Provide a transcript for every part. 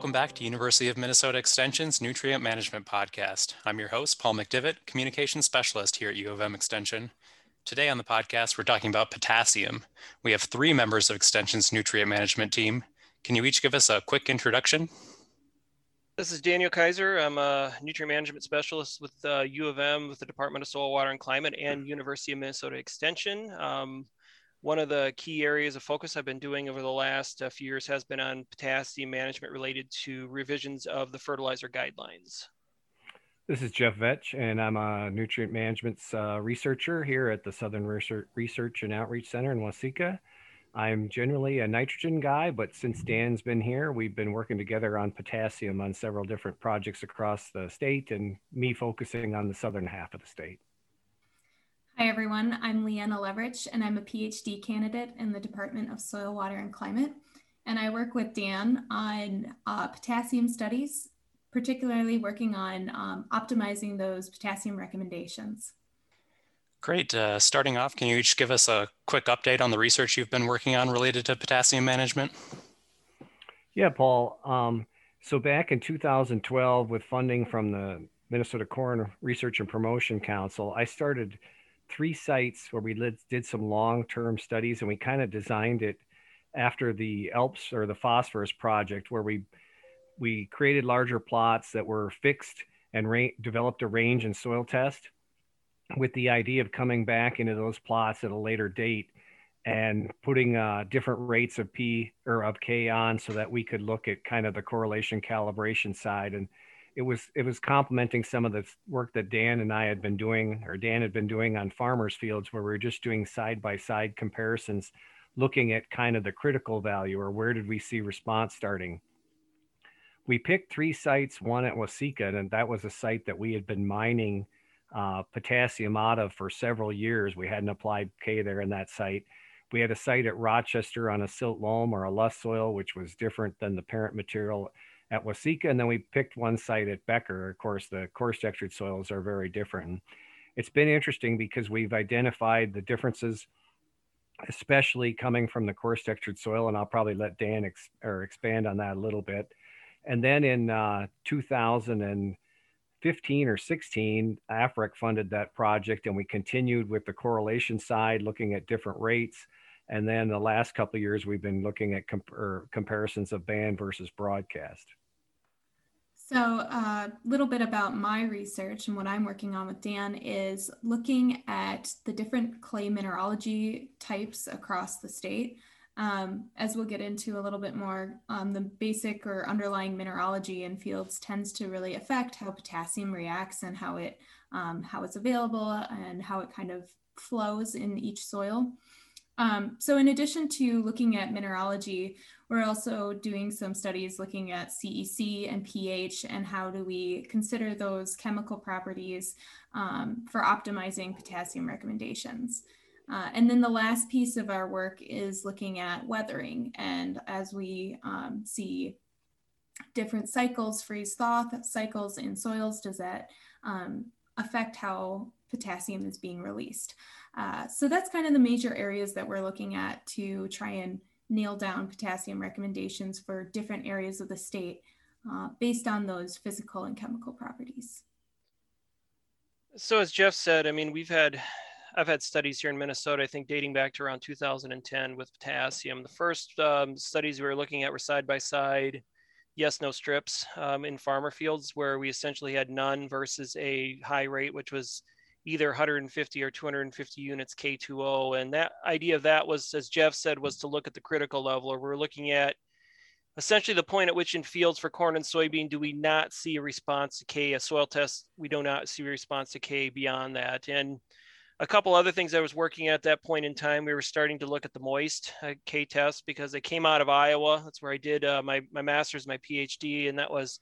Welcome back to University of Minnesota Extension's Nutrient Management Podcast. I'm your host, Paul McDivitt, Communication Specialist here at U of M Extension. Today on the podcast, we're talking about potassium. We have three members of Extension's Nutrient Management team. Can you each give us a quick introduction? This is Daniel Kaiser. I'm a nutrient management specialist with uh, U of M with the Department of Soil, Water, and Climate and University of Minnesota Extension. Um, one of the key areas of focus I've been doing over the last uh, few years has been on potassium management related to revisions of the fertilizer guidelines. This is Jeff Vetsch, and I'm a nutrient management uh, researcher here at the Southern Research and Outreach Center in Waseca. I'm generally a nitrogen guy, but since Dan's been here, we've been working together on potassium on several different projects across the state, and me focusing on the southern half of the state. Hi, everyone. I'm Leanna Leverich, and I'm a PhD candidate in the Department of Soil, Water, and Climate. And I work with Dan on uh, potassium studies, particularly working on um, optimizing those potassium recommendations. Great. Uh, starting off, can you each give us a quick update on the research you've been working on related to potassium management? Yeah, Paul. Um, so back in 2012, with funding from the Minnesota Corn Research and Promotion Council, I started three sites where we did some long-term studies and we kind of designed it after the ELPS or the phosphorus project where we we created larger plots that were fixed and ra- developed a range and soil test with the idea of coming back into those plots at a later date and putting uh, different rates of P or of K on so that we could look at kind of the correlation calibration side and it was it was complementing some of the work that Dan and I had been doing, or Dan had been doing on farmers' fields, where we were just doing side by side comparisons, looking at kind of the critical value or where did we see response starting. We picked three sites, one at Waseca, and that was a site that we had been mining uh, potassium out of for several years. We hadn't applied K there in that site. We had a site at Rochester on a silt loam or a loess soil, which was different than the parent material at Waseca, and then we picked one site at Becker. Of course, the coarse textured soils are very different. It's been interesting because we've identified the differences, especially coming from the coarse textured soil, and I'll probably let Dan ex- or expand on that a little bit. And then in uh, 2015 or 16, AFREC funded that project, and we continued with the correlation side, looking at different rates. And then the last couple of years, we've been looking at comp- comparisons of band versus broadcast. So, a uh, little bit about my research and what I'm working on with Dan is looking at the different clay mineralogy types across the state. Um, as we'll get into a little bit more, um, the basic or underlying mineralogy in fields tends to really affect how potassium reacts and how it um, how it's available and how it kind of flows in each soil. Um, so in addition to looking at mineralogy, we're also doing some studies looking at CEC and pH and how do we consider those chemical properties um, for optimizing potassium recommendations. Uh, and then the last piece of our work is looking at weathering. And as we um, see different cycles, freeze thaw cycles in soils, does that um, affect how potassium is being released? Uh, so that's kind of the major areas that we're looking at to try and nail down potassium recommendations for different areas of the state uh, based on those physical and chemical properties. So as Jeff said, I mean, we've had, I've had studies here in Minnesota, I think dating back to around 2010 with potassium. The first um, studies we were looking at were side by side, yes, no strips um, in farmer fields where we essentially had none versus a high rate, which was either 150 or 250 units K2O. And that idea of that was, as Jeff said, was to look at the critical level, or we're looking at essentially the point at which in fields for corn and soybean do we not see a response to K, a soil test, we do not see a response to K beyond that. And a couple other things I was working at that point in time, we were starting to look at the moist uh, K test because I came out of Iowa. That's where I did uh, my, my master's, my PhD, and that was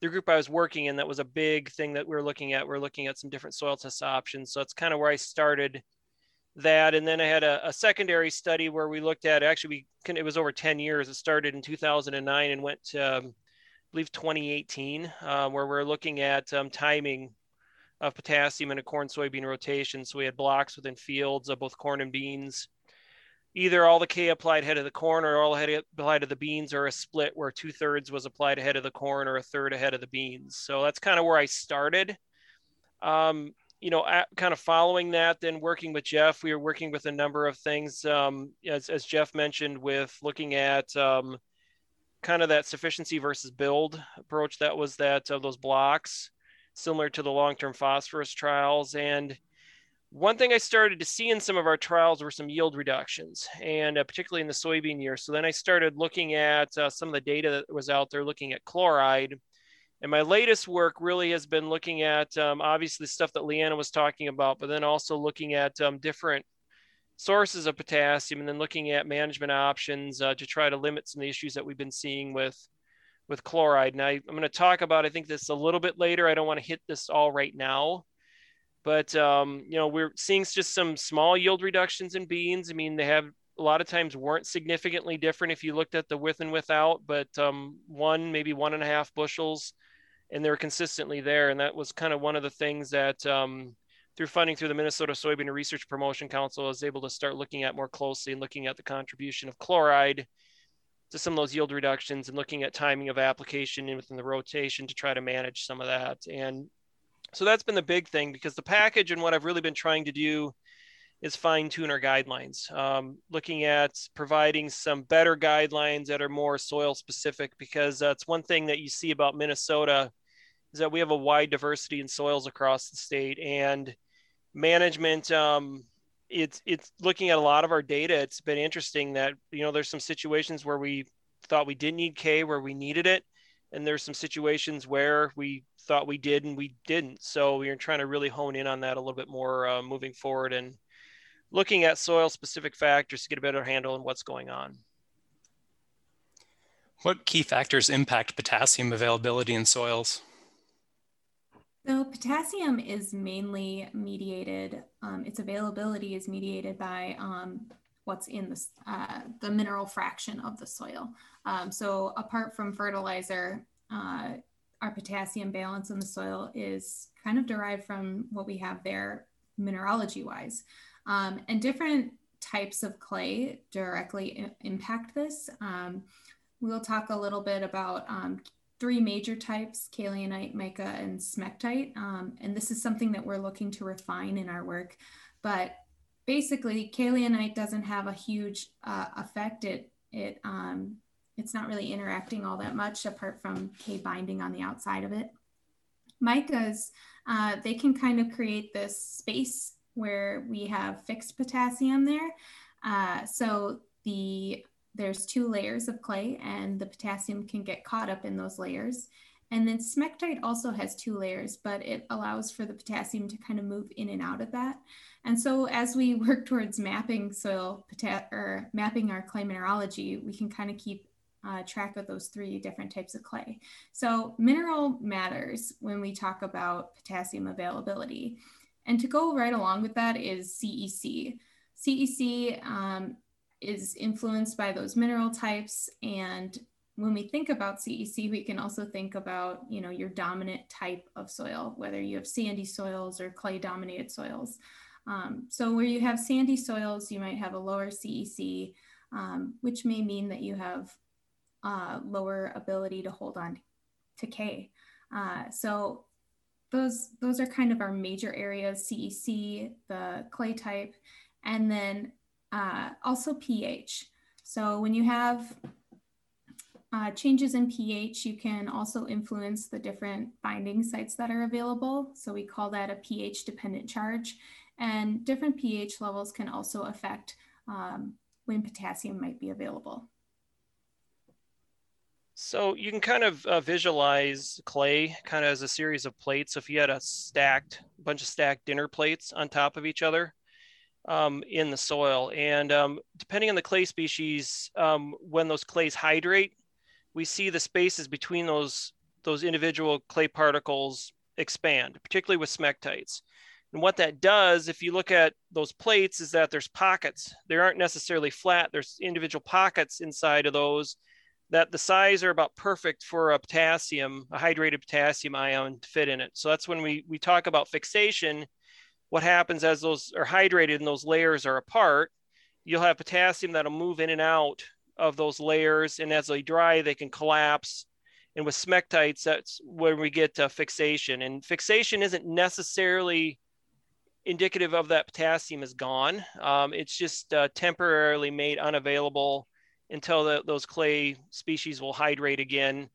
the group I was working in, that was a big thing that we were looking at. We are looking at some different soil test options. So it's kind of where I started that. And then I had a, a secondary study where we looked at actually, we it was over 10 years. It started in 2009 and went to, um, I believe, 2018, uh, where we're looking at um, timing of potassium in a corn soybean rotation. So we had blocks within fields of both corn and beans either all the K applied ahead of the corn or all ahead applied to the beans or a split where two thirds was applied ahead of the corn or a third ahead of the beans. So that's kind of where I started. Um, you know, at, kind of following that, then working with Jeff, we were working with a number of things, um, as, as Jeff mentioned, with looking at um, kind of that sufficiency versus build approach. That was that of those blocks, similar to the long-term phosphorus trials. And one thing I started to see in some of our trials were some yield reductions, and uh, particularly in the soybean year. So then I started looking at uh, some of the data that was out there, looking at chloride and my latest work really has been looking at um, obviously stuff that Leanna was talking about, but then also looking at um, different sources of potassium and then looking at management options uh, to try to limit some of the issues that we've been seeing with with chloride. And I, am going to talk about, I think this a little bit later. I don't want to hit this all right now, but um, you know, we're seeing just some small yield reductions in beans. I mean, they have a lot of times weren't significantly different if you looked at the with and without, but um, one, maybe one and a half bushels and they're consistently there. And that was kind of one of the things that um, through funding through the Minnesota Soybean Research Promotion Council, I was able to start looking at more closely and looking at the contribution of chloride to some of those yield reductions and looking at timing of application within the rotation to try to manage some of that. And so that's been the big thing because the package and what I've really been trying to do is fine tune our guidelines, um, looking at providing some better guidelines that are more soil specific because that's one thing that you see about Minnesota is that we have a wide diversity in soils across the state and management. Um, it's it's looking at a lot of our data. It's been interesting that you know there's some situations where we thought we didn't need K where we needed it, and there's some situations where we thought we did and we didn't. So we are trying to really hone in on that a little bit more uh, moving forward and looking at soil specific factors to get a better handle on what's going on. What key factors impact potassium availability in soils? So potassium is mainly mediated, um, its availability is mediated by um, what's in the, uh, the mineral fraction of the soil. Um, so apart from fertilizer, uh, our potassium balance in the soil is kind of derived from what we have there mineralogy wise. Um, and different types of clay directly impact this. Um, we'll talk a little bit about um, three major types, kaolinite, mica, and smectite. Um, and this is something that we're looking to refine in our work. But basically, kaolinite doesn't have a huge uh, effect. It, it, um, it's not really interacting all that much apart from K binding on the outside of it. Micas, uh, they can kind of create this space where we have fixed potassium there. Uh, so the there's two layers of clay and the potassium can get caught up in those layers. And then smectite also has two layers, but it allows for the potassium to kind of move in and out of that. And so as we work towards mapping soil or mapping our clay mineralogy, we can kind of keep uh, track of those three different types of clay. So mineral matters when we talk about potassium availability. And to go right along with that is CEC. CEC um, is influenced by those mineral types. And when we think about CEC, we can also think about, you know, your dominant type of soil, whether you have sandy soils or clay dominated soils. Um, so where you have sandy soils, you might have a lower CEC, um, which may mean that you have uh, lower ability to hold on to K. Uh, so those those are kind of our major areas cec the clay type and then uh, also ph so when you have uh, changes in ph you can also influence the different binding sites that are available. So we call that a ph dependent charge. And different ph levels can also affect um, when potassium might be available. So you can kind of uh, visualize clay kind of as a series of plates. So if you had a stacked bunch of stacked dinner plates on top of each other um, in the soil, and um, depending on the clay species, um, when those clays hydrate, we see the spaces between those those individual clay particles expand, particularly with smectites. And what that does, if you look at those plates, is that there's pockets. They aren't necessarily flat. There's individual pockets inside of those that the size are about perfect for a potassium, a hydrated potassium ion to fit in it. So that's when we, we talk about fixation. What happens as those are hydrated and those layers are apart you'll have potassium that'll move in and out of those layers. And as they dry, they can collapse. And with smectites, that's where we get uh, fixation. And fixation isn't necessarily indicative of that potassium is gone. Um, it's just uh, temporarily made unavailable until the, those clay species will hydrate again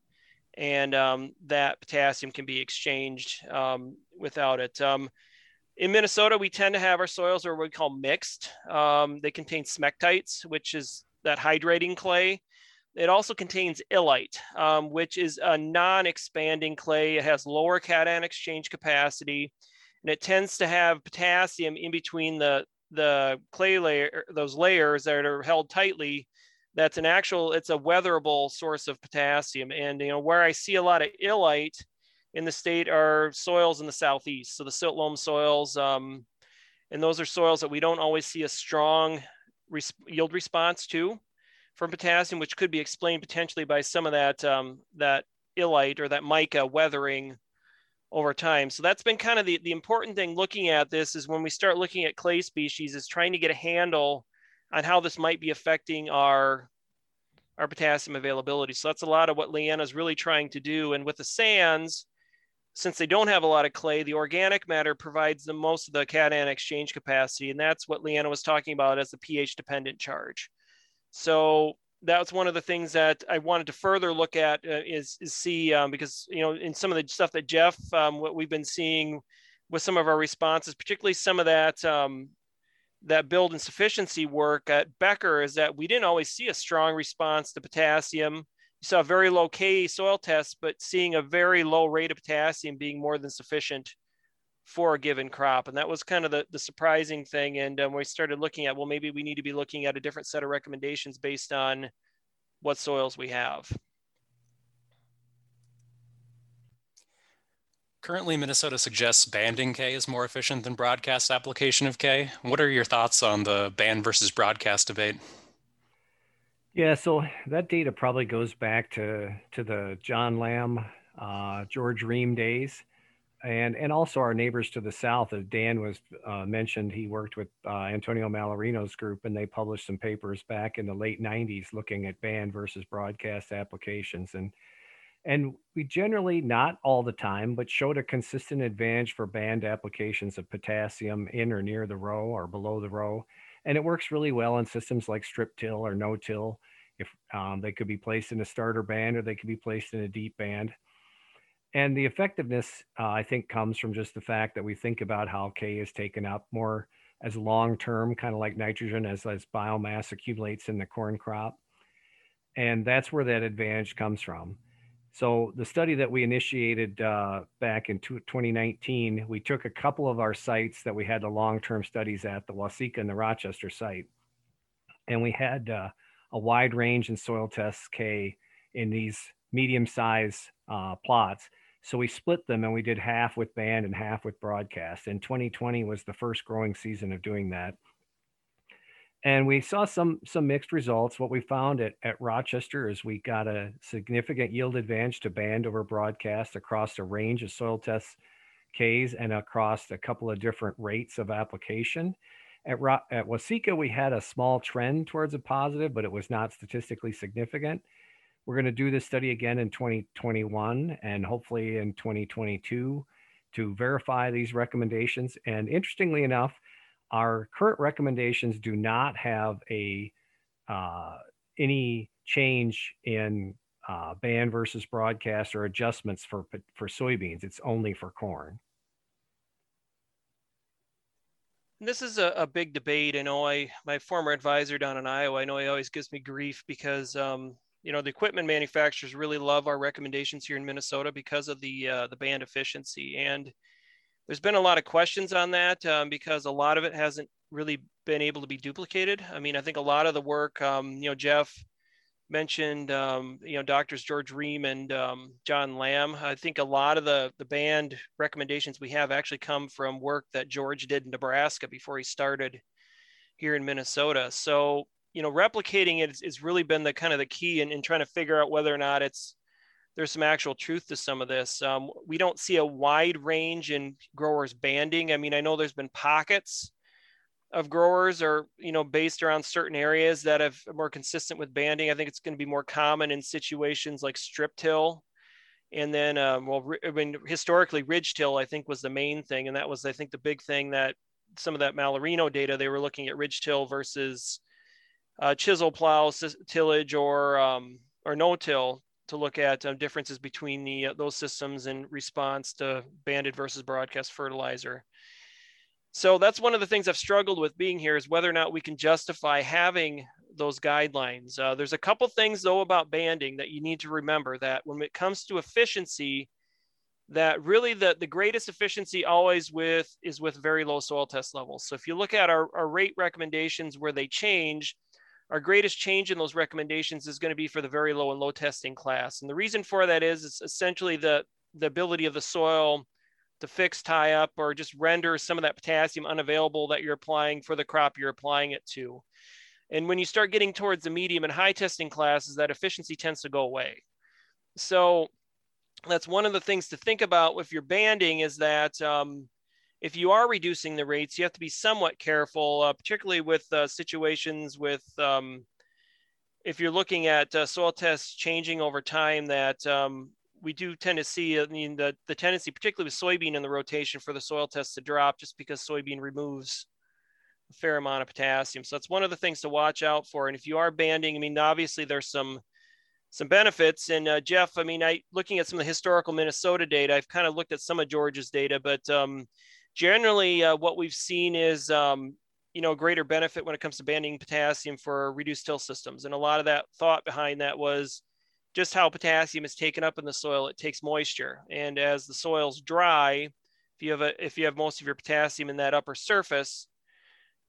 and um, that potassium can be exchanged um, without it. Um, in Minnesota, we tend to have our soils are what we call mixed. Um, they contain smectites, which is that hydrating clay. It also contains illite, um, which is a non-expanding clay. It has lower cation exchange capacity, and it tends to have potassium in between the the clay layer, those layers that are held tightly that's an actual it's a weatherable source of potassium and you know where i see a lot of illite in the state are soils in the southeast so the silt loam soils um, and those are soils that we don't always see a strong res- yield response to from potassium which could be explained potentially by some of that um, that illite or that mica weathering over time so that's been kind of the, the important thing looking at this is when we start looking at clay species is trying to get a handle on how this might be affecting our our potassium availability. So that's a lot of what Leanna is really trying to do. And with the sands, since they don't have a lot of clay, the organic matter provides the most of the cation exchange capacity. And that's what Leanna was talking about as the pH dependent charge. So that's one of the things that I wanted to further look at uh, is, is see, um, because, you know, in some of the stuff that Jeff, um, what we've been seeing with some of our responses, particularly some of that um, that build insufficiency work at Becker is that we didn't always see a strong response to potassium. Saw very low K soil tests, but seeing a very low rate of potassium being more than sufficient for a given crop. And that was kind of the, the surprising thing. And um, we started looking at, well, maybe we need to be looking at a different set of recommendations based on what soils we have. Currently, Minnesota suggests banding K is more efficient than broadcast application of K. What are your thoughts on the band versus broadcast debate? Yeah, so that data probably goes back to to the John Lamb, uh, George Rehm days, and and also our neighbors to the south. As Dan was uh, mentioned, he worked with uh, Antonio Mallarino's group, and they published some papers back in the late '90s looking at band versus broadcast applications, and and we generally, not all the time, but showed a consistent advantage for band applications of potassium in or near the row or below the row. And it works really well in systems like strip till or no till. If um, they could be placed in a starter band or they could be placed in a deep band. And the effectiveness, uh, I think, comes from just the fact that we think about how K is taken up more as long term, kind of like nitrogen as, as biomass accumulates in the corn crop. And that's where that advantage comes from. So the study that we initiated uh, back in 2019, we took a couple of our sites that we had the long-term studies at, the Waseca and the Rochester site, and we had uh, a wide range in soil tests K in these medium-sized uh, plots. So we split them and we did half with band and half with broadcast. And 2020 was the first growing season of doing that and we saw some some mixed results. What we found at, at Rochester is we got a significant yield advantage to band over broadcast across a range of soil tests Ks and across a couple of different rates of application. At, Ro- at Waseca, we had a small trend towards a positive, but it was not statistically significant. We're going to do this study again in 2021 and hopefully in 2022 to verify these recommendations. And interestingly enough, our current recommendations do not have a uh, any change in uh, band versus broadcast or adjustments for for soybeans. It's only for corn. This is a, a big debate. I know I my former advisor down in Iowa. I know he always gives me grief because um, you know the equipment manufacturers really love our recommendations here in Minnesota because of the uh, the band efficiency and there's been a lot of questions on that um, because a lot of it hasn't really been able to be duplicated. I mean, I think a lot of the work, um, you know, Jeff mentioned, um, you know, doctors George Rehm and um, John Lamb. I think a lot of the the band recommendations we have actually come from work that George did in Nebraska before he started here in Minnesota. So, you know, replicating it is, really been the kind of the key in, in trying to figure out whether or not it's there's some actual truth to some of this. Um, we don't see a wide range in growers banding. I mean, I know there's been pockets of growers are you know based around certain areas that have more consistent with banding. I think it's going to be more common in situations like strip till, and then um, well, I mean historically ridge till I think was the main thing, and that was I think the big thing that some of that Mallarino data they were looking at ridge till versus uh, chisel plow tillage or um, or no till to look at um, differences between the uh, those systems in response to banded versus broadcast fertilizer. So that's one of the things I've struggled with being here is whether or not we can justify having those guidelines. Uh, there's a couple things though about banding that you need to remember that when it comes to efficiency, that really the, the greatest efficiency always with is with very low soil test levels. So if you look at our, our rate recommendations where they change, our greatest change in those recommendations is going to be for the very low and low testing class. And the reason for that is it's essentially the, the ability of the soil to fix tie up or just render some of that potassium unavailable that you're applying for the crop you're applying it to. And when you start getting towards the medium and high testing classes, that efficiency tends to go away. So that's one of the things to think about with your banding is that um, if you are reducing the rates, you have to be somewhat careful, uh, particularly with uh, situations with um, if you're looking at uh, soil tests changing over time that um, we do tend to see I mean, the, the tendency, particularly with soybean in the rotation for the soil test to drop just because soybean removes a fair amount of potassium. So that's one of the things to watch out for. And if you are banding, I mean, obviously there's some some benefits. And uh, Jeff, I mean, I looking at some of the historical Minnesota data, I've kind of looked at some of George's data, but um, generally uh, what we've seen is um, you know greater benefit when it comes to banding potassium for reduced till systems. And a lot of that thought behind that was just how potassium is taken up in the soil, it takes moisture. And as the soil's dry, if you have a, if you have most of your potassium in that upper surface,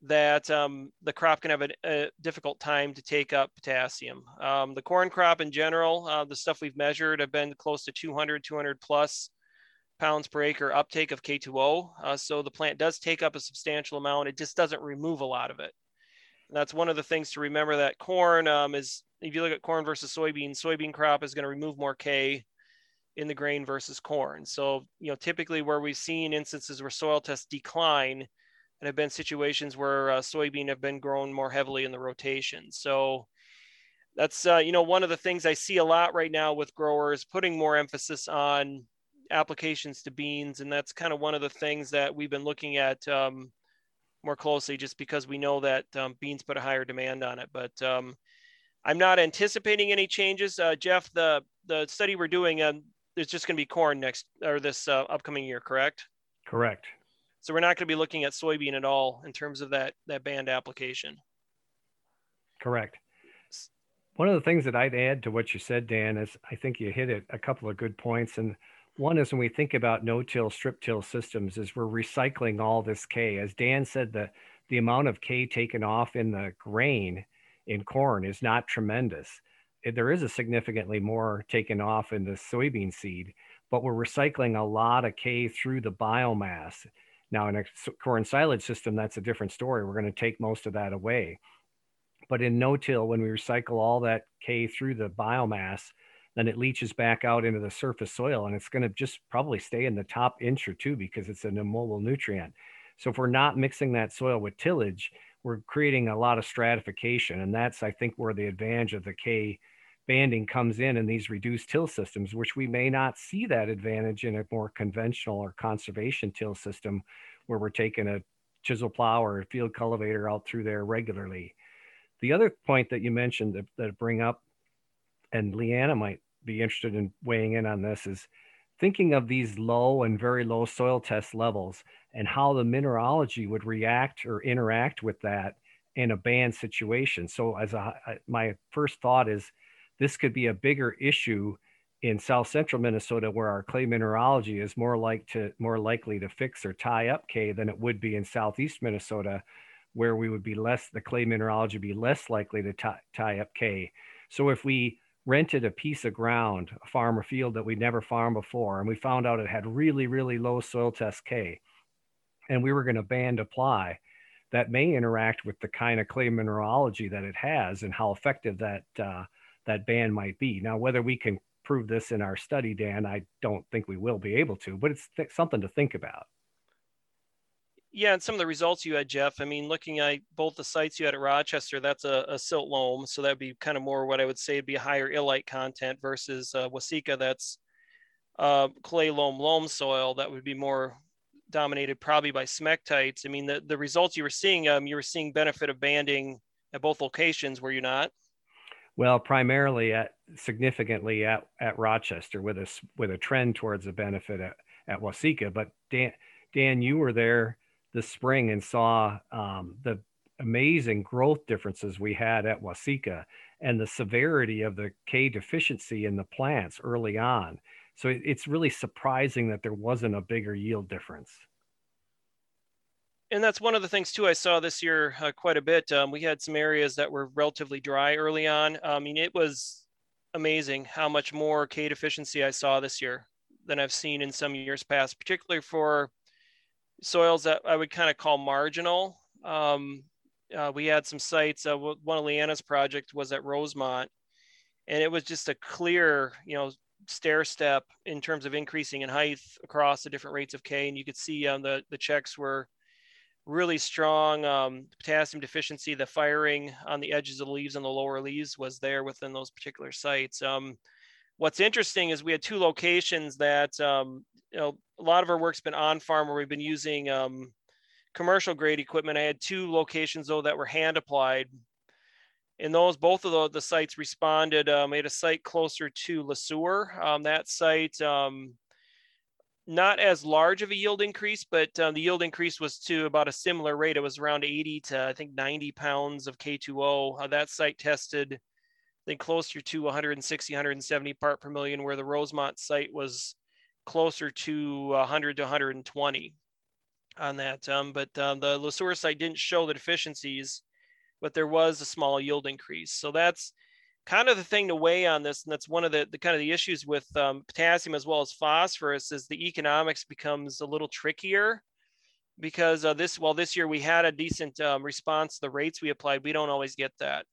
that um, the crop can have a, a, difficult time to take up potassium. Um, the corn crop in general, uh, the stuff we've measured have been close to 200, 200 plus pounds per acre uptake of K2O. Uh, so the plant does take up a substantial amount. It just doesn't remove a lot of it. And that's one of the things to remember that corn um, is, if you look at corn versus soybean, soybean crop is going to remove more K in the grain versus corn. So, you know, typically where we've seen instances where soil tests decline and have been situations where uh, soybean have been grown more heavily in the rotation. So that's, uh, you know, one of the things I see a lot right now with growers putting more emphasis on applications to beans. And that's kind of one of the things that we've been looking at um, more closely just because we know that um, beans put a higher demand on it. But um, I'm not anticipating any changes. Uh, Jeff, the, the study we're doing, um, it's just going to be corn next or this uh, upcoming year, correct? Correct. So we're not going to be looking at soybean at all in terms of that, that band application. Correct. One of the things that I'd add to what you said, Dan, is I think you hit it a couple of good points. And one is when we think about no-till, strip-till systems, is we're recycling all this K. As Dan said, the the amount of K taken off in the grain in corn is not tremendous. Eh, there is a significantly more taken off in the soybean seed, but we're recycling a lot of K through the biomass. Now, in a corn silage system, that's a different story. We're going to take most of that away. But in no-till, when we recycle all that K through the biomass, then it leaches back out into the surface soil and it's going to just probably stay in the top inch or two because it's an immobile nutrient. So if we're not mixing that soil with tillage, we're creating a lot of stratification. And that's, I think, where the advantage of the K banding comes in in these reduced till systems, which we may not see that advantage in a more conventional or conservation till system where we're taking a chisel plow or a field cultivator out through there regularly. The other point that you mentioned that, that bring up and Leanna might be interested in weighing in on this is thinking of these low and very low soil test levels and how the mineralogy would react or interact with that in a band situation. So as a, my first thought is this could be a bigger issue in south central Minnesota where our clay mineralogy is more like to more likely to fix or tie up K than it would be in southeast Minnesota where we would be less the clay mineralogy be less likely to tie, tie up K. So if we rented a piece of ground, a farm or field that we'd never farmed before, and we found out it had really, really low soil test K, and we were going to band apply, that may interact with the kind of clay mineralogy that it has and how effective that uh, that band might be. Now, whether we can prove this in our study, Dan, I don't think we will be able to, but it's th- something to think about. Yeah, and some of the results you had, Jeff. I mean, looking at both the sites you had at Rochester, that's a, a silt loam, so that'd be kind of more what I would say would be higher illite content versus uh, Waseca, that's uh, clay loam loam soil that would be more dominated probably by smectites. I mean, the, the results you were seeing, um, you were seeing benefit of banding at both locations, were you not? Well, primarily at significantly at, at Rochester with a with a trend towards a benefit at, at Waseca. But Dan, Dan, you were there this spring and saw um, the amazing growth differences we had at Waseca and the severity of the K deficiency in the plants early on. So it, it's really surprising that there wasn't a bigger yield difference. And that's one of the things too I saw this year uh, quite a bit. Um, we had some areas that were relatively dry early on. I mean, it was amazing how much more K deficiency I saw this year than I've seen in some years past, particularly for soils that I would kind of call marginal. Um, uh, we had some sites. Uh, one of Leanna's project was at Rosemont, and it was just a clear, you know, stair step in terms of increasing in height across the different rates of K. And you could see um, the the checks were really strong um, potassium deficiency. The firing on the edges of the leaves and the lower leaves was there within those particular sites. Um, what's interesting is we had two locations that um, you know, a lot of our work's been on farm where we've been using um, commercial grade equipment. I had two locations though that were hand applied. And those, both of the, the sites responded. Um, we had a site closer to Le Sueur. Um, that site, um, not as large of a yield increase, but um, the yield increase was to about a similar rate. It was around 80 to I think 90 pounds of K2O. Uh, that site tested, I think closer to 160, 170 part per million, where the Rosemont site was closer to 100 to 120 on that. Um, but um, the Le site didn't show the deficiencies, but there was a small yield increase. So that's kind of the thing to weigh on this. And that's one of the, the kind of the issues with um, potassium as well as phosphorus is the economics becomes a little trickier because uh, this, well, this year we had a decent um, response to the rates we applied. We don't always get that.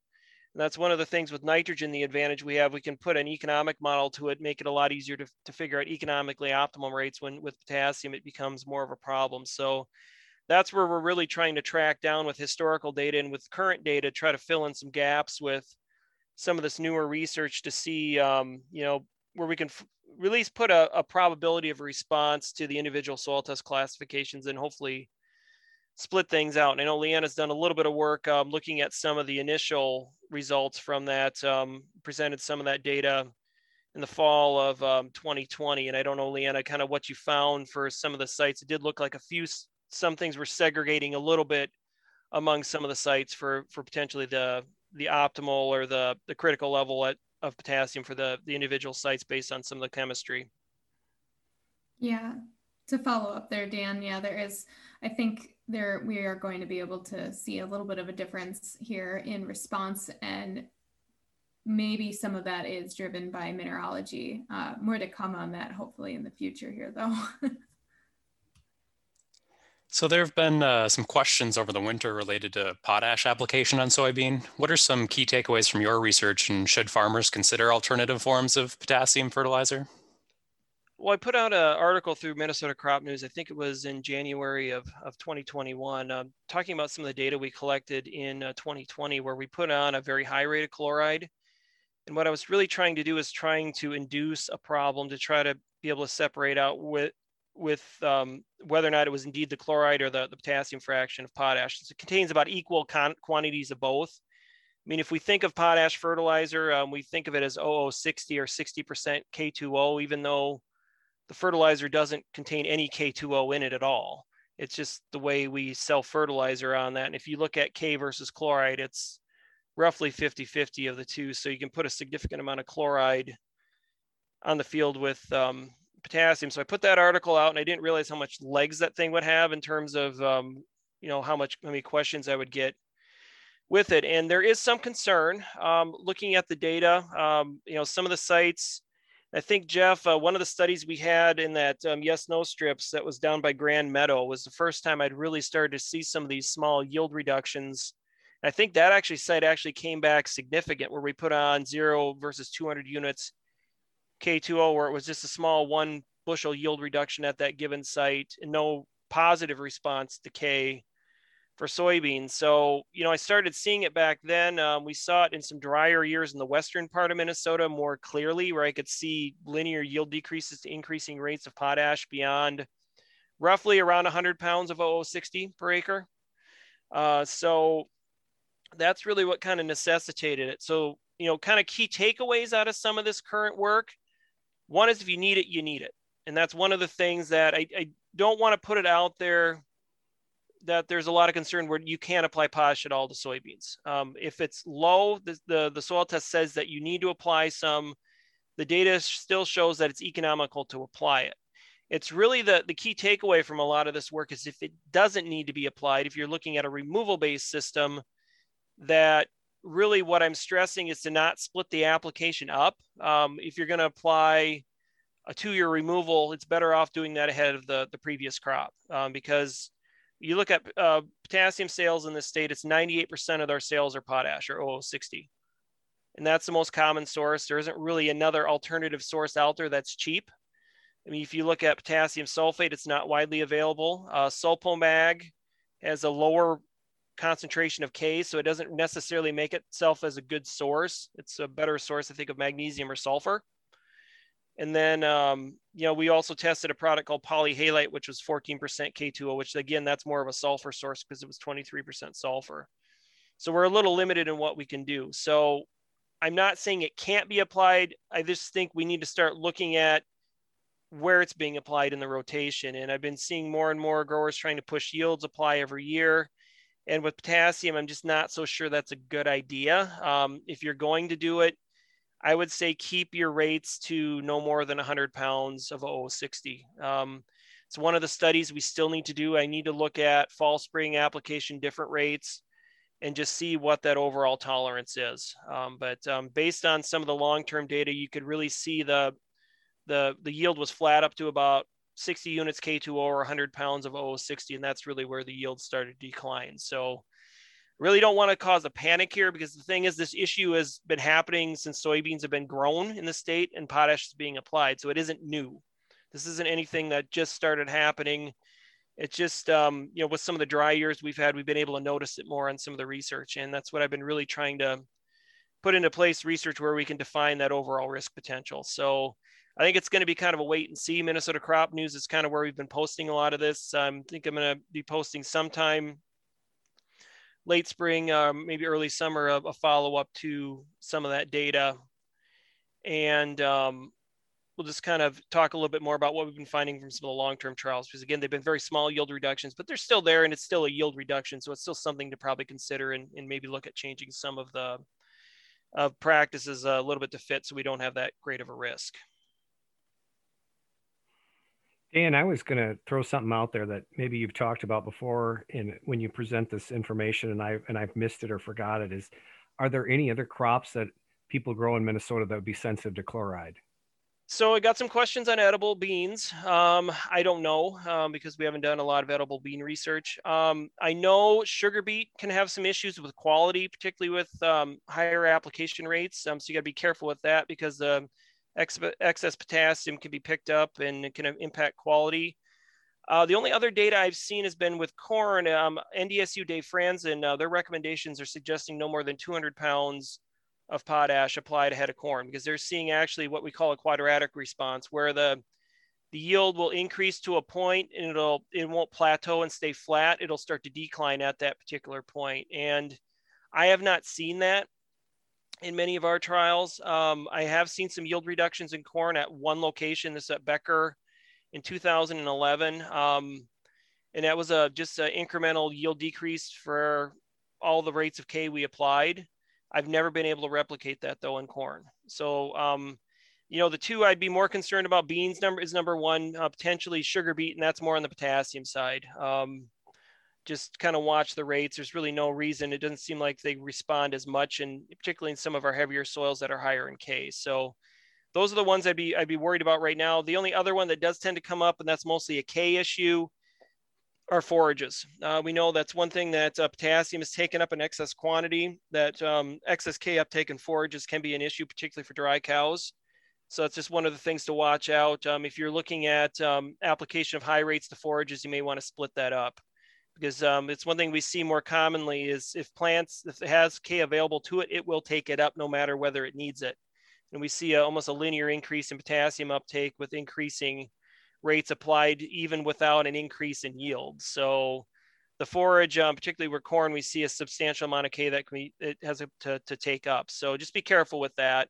And that's one of the things with nitrogen, the advantage we have, we can put an economic model to it, make it a lot easier to, to figure out economically optimum rates when with potassium, it becomes more of a problem. So that's where we're really trying to track down with historical data and with current data, try to fill in some gaps with some of this newer research to see, um, you know, where we can f- at least put a, a probability of response to the individual soil test classifications and hopefully split things out. And I know Leanna's done a little bit of work um, looking at some of the initial results from that, um, presented some of that data in the fall of um, 2020. And I don't know, Leanna, kind of what you found for some of the sites. It did look like a few, some things were segregating a little bit among some of the sites for, for potentially the, the optimal or the, the critical level at, of potassium for the, the individual sites based on some of the chemistry. Yeah, to follow up there, Dan, yeah, there is, I think there we are going to be able to see a little bit of a difference here in response and maybe some of that is driven by mineralogy. Uh, more to come on that hopefully in the future here though. so there have been uh, some questions over the winter related to potash application on soybean. What are some key takeaways from your research and should farmers consider alternative forms of potassium fertilizer? Well, I put out an article through Minnesota Crop News. I think it was in January of, of 2021, uh, talking about some of the data we collected in uh, 2020, where we put on a very high rate of chloride. And what I was really trying to do is trying to induce a problem to try to be able to separate out with with um, whether or not it was indeed the chloride or the, the potassium fraction of potash. So it contains about equal con- quantities of both. I mean, if we think of potash fertilizer, um, we think of it as 0060 or 60% K2O, even though the fertilizer doesn't contain any K2O in it at all. It's just the way we sell fertilizer on that. And if you look at K versus chloride, it's roughly 50 50 of the two. So you can put a significant amount of chloride on the field with um, potassium. So I put that article out and I didn't realize how much legs that thing would have in terms of, um, you know, how much, how many questions I would get with it. And there is some concern um, looking at the data. Um, you know, some of the sites, I think Jeff, uh, one of the studies we had in that um, yes no strips that was down by Grand Meadow was the first time I'd really started to see some of these small yield reductions. And I think that actually site actually came back significant where we put on zero versus 200 units K2O where it was just a small one bushel yield reduction at that given site and no positive response to K for soybeans. So, you know, I started seeing it back then. Um, we saw it in some drier years in the western part of Minnesota more clearly, where I could see linear yield decreases to increasing rates of potash beyond roughly around 100 pounds of OO60 per acre. Uh, so that's really what kind of necessitated it. So, you know, kind of key takeaways out of some of this current work. One is if you need it, you need it. And that's one of the things that I, I don't want to put it out there that there's a lot of concern where you can't apply potash at all to soybeans. Um, if it's low, the, the, the soil test says that you need to apply some. The data still shows that it's economical to apply it. It's really the, the key takeaway from a lot of this work is if it doesn't need to be applied, if you're looking at a removal based system, that really what I'm stressing is to not split the application up. Um, if you're going to apply a two year removal, it's better off doing that ahead of the, the previous crop um, because you look at uh, potassium sales in the state, it's 98% of our sales are potash or OO60. And that's the most common source. There isn't really another alternative source out there that's cheap. I mean, if you look at potassium sulfate, it's not widely available. Uh, Sul-Po-Mag has a lower concentration of K, so it doesn't necessarily make itself as a good source. It's a better source, I think, of magnesium or sulfur. And then, um, you know, we also tested a product called polyhalite, which was 14% K2O, which again, that's more of a sulfur source because it was 23% sulfur. So we're a little limited in what we can do. So I'm not saying it can't be applied. I just think we need to start looking at where it's being applied in the rotation. And I've been seeing more and more growers trying to push yields apply every year. And with potassium, I'm just not so sure that's a good idea. Um, if you're going to do it, I would say keep your rates to no more than 100 pounds of OO60. Um, it's one of the studies we still need to do. I need to look at fall spring application different rates and just see what that overall tolerance is. Um, but um, based on some of the long-term data, you could really see the, the, the yield was flat up to about 60 units K2O or 100 pounds of O60, and that's really where the yield started to decline. So really don't want to cause a panic here because the thing is this issue has been happening since soybeans have been grown in the state and potash is being applied so it isn't new. This isn't anything that just started happening. It's just um, you know with some of the dry years we've had we've been able to notice it more on some of the research and that's what i've been really trying to put into place research where we can define that overall risk potential. So i think it's going to be kind of a wait and see. Minnesota crop news is kind of where we've been posting a lot of this. I think i'm going to be posting sometime late spring, um, maybe early summer, a, a follow up to some of that data. And um, we'll just kind of talk a little bit more about what we've been finding from some of the long term trials. Because again, they've been very small yield reductions, but they're still there and it's still a yield reduction. So it's still something to probably consider and, and maybe look at changing some of the uh, practices a little bit to fit so we don't have that great of a risk. Dan, I was going to throw something out there that maybe you've talked about before, and when you present this information, and I and I've missed it or forgot it. Is are there any other crops that people grow in Minnesota that would be sensitive to chloride? So I got some questions on edible beans. Um, I don't know um, because we haven't done a lot of edible bean research. Um, I know sugar beet can have some issues with quality, particularly with um, higher application rates. Um, so you got to be careful with that because the excess potassium can be picked up and it can impact quality. Uh, the only other data I've seen has been with corn. Um, NDSU Dave Franzen, uh, their recommendations are suggesting no more than 200 pounds of potash applied ahead of corn because they're seeing actually what we call a quadratic response where the the yield will increase to a point and it'll it won't plateau and stay flat it'll start to decline at that particular point and i have not seen that in many of our trials. Um, I have seen some yield reductions in corn at one location. This is at Becker in 2011. Um, and that was a just an incremental yield decrease for all the rates of K we applied. I've never been able to replicate that though in corn. So, um, you know, the two I'd be more concerned about beans number is number one, uh, potentially sugar beet, and that's more on the potassium side. Um, just kind of watch the rates. There's really no reason. It doesn't seem like they respond as much, and particularly in some of our heavier soils that are higher in K. So those are the ones I'd be I'd be worried about right now. The only other one that does tend to come up, and that's mostly a K issue, are forages. Uh, we know that's one thing that uh, potassium is taken up in excess quantity. That um, excess K uptake in forages can be an issue, particularly for dry cows. So that's just one of the things to watch out. Um, if you're looking at um, application of high rates to forages, you may want to split that up because um, it's one thing we see more commonly is if plants, if it has K available to it, it will take it up no matter whether it needs it. And we see a, almost a linear increase in potassium uptake with increasing rates applied even without an increase in yield. So the forage, um, particularly where corn, we see a substantial amount of K that we, it has to, to take up. So just be careful with that.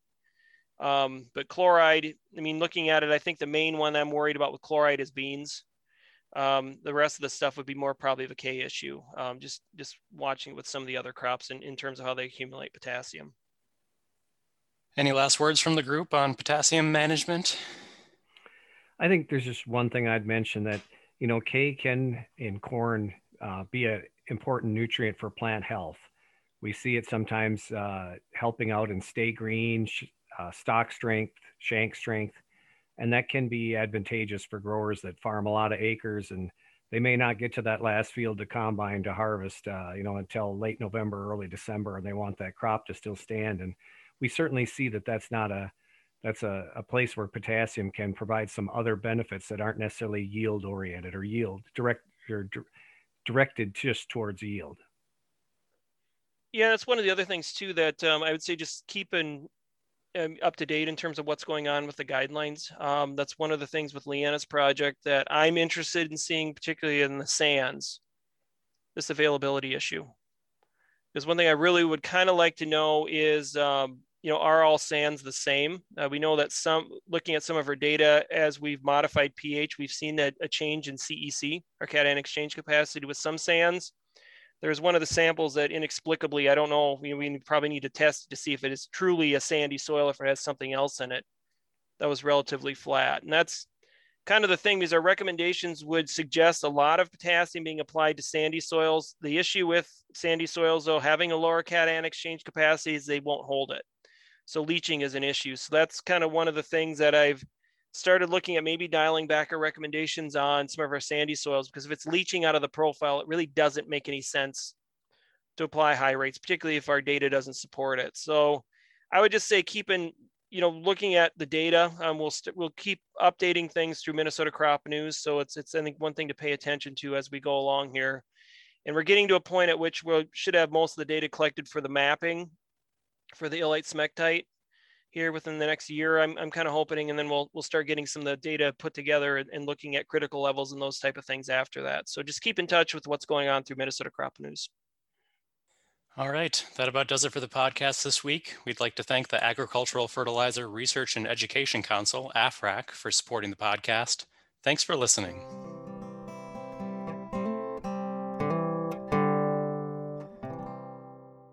Um, but chloride, I mean, looking at it, I think the main one I'm worried about with chloride is beans. Um, the rest of the stuff would be more probably of a K issue. Um, just just watching with some of the other crops in, in terms of how they accumulate potassium. Any last words from the group on potassium management? I think there's just one thing I'd mention that you know K can in corn uh, be an important nutrient for plant health. We see it sometimes uh, helping out in stay green, uh, stalk strength, shank strength, and that can be advantageous for growers that farm a lot of acres and they may not get to that last field to combine to harvest, uh, you know, until late November, early December, and they want that crop to still stand. And we certainly see that that's not a that's a, a place where potassium can provide some other benefits that aren't necessarily yield oriented or yield direct or directed just towards yield. Yeah, that's one of the other things too that um, I would say just keeping um, up to date in terms of what's going on with the guidelines. Um, that's one of the things with Leanna's project that I'm interested in seeing, particularly in the sands, this availability issue. Because one thing I really would kind of like to know is, um, you know, are all sands the same? Uh, we know that some, looking at some of our data as we've modified pH, we've seen that a change in CEC, or cation exchange capacity with some sands there's one of the samples that inexplicably, I don't know, we, we probably need to test to see if it is truly a sandy soil, if it has something else in it that was relatively flat. And that's kind of the thing because our recommendations would suggest a lot of potassium being applied to sandy soils. The issue with sandy soils, though, having a lower cation exchange capacity is they won't hold it. So leaching is an issue. So that's kind of one of the things that I've started looking at maybe dialing back our recommendations on some of our sandy soils because if it's leaching out of the profile, it really doesn't make any sense to apply high rates, particularly if our data doesn't support it. So I would just say keeping, you know, looking at the data, um, we'll we we'll keep updating things through Minnesota Crop News. So it's it's I think one thing to pay attention to as we go along here. And we're getting to a point at which we should have most of the data collected for the mapping for the illite smectite here within the next year. I'm, I'm kind of hoping, and then we'll we'll start getting some of the data put together and, and, looking at critical levels and those type of things after that. So just keep in touch with what's going on through Minnesota Crop News. All right, that about does it for the podcast this week. We'd like to thank the Agricultural Fertilizer Research and Education Council, AFREC, for supporting the podcast. Thanks for listening.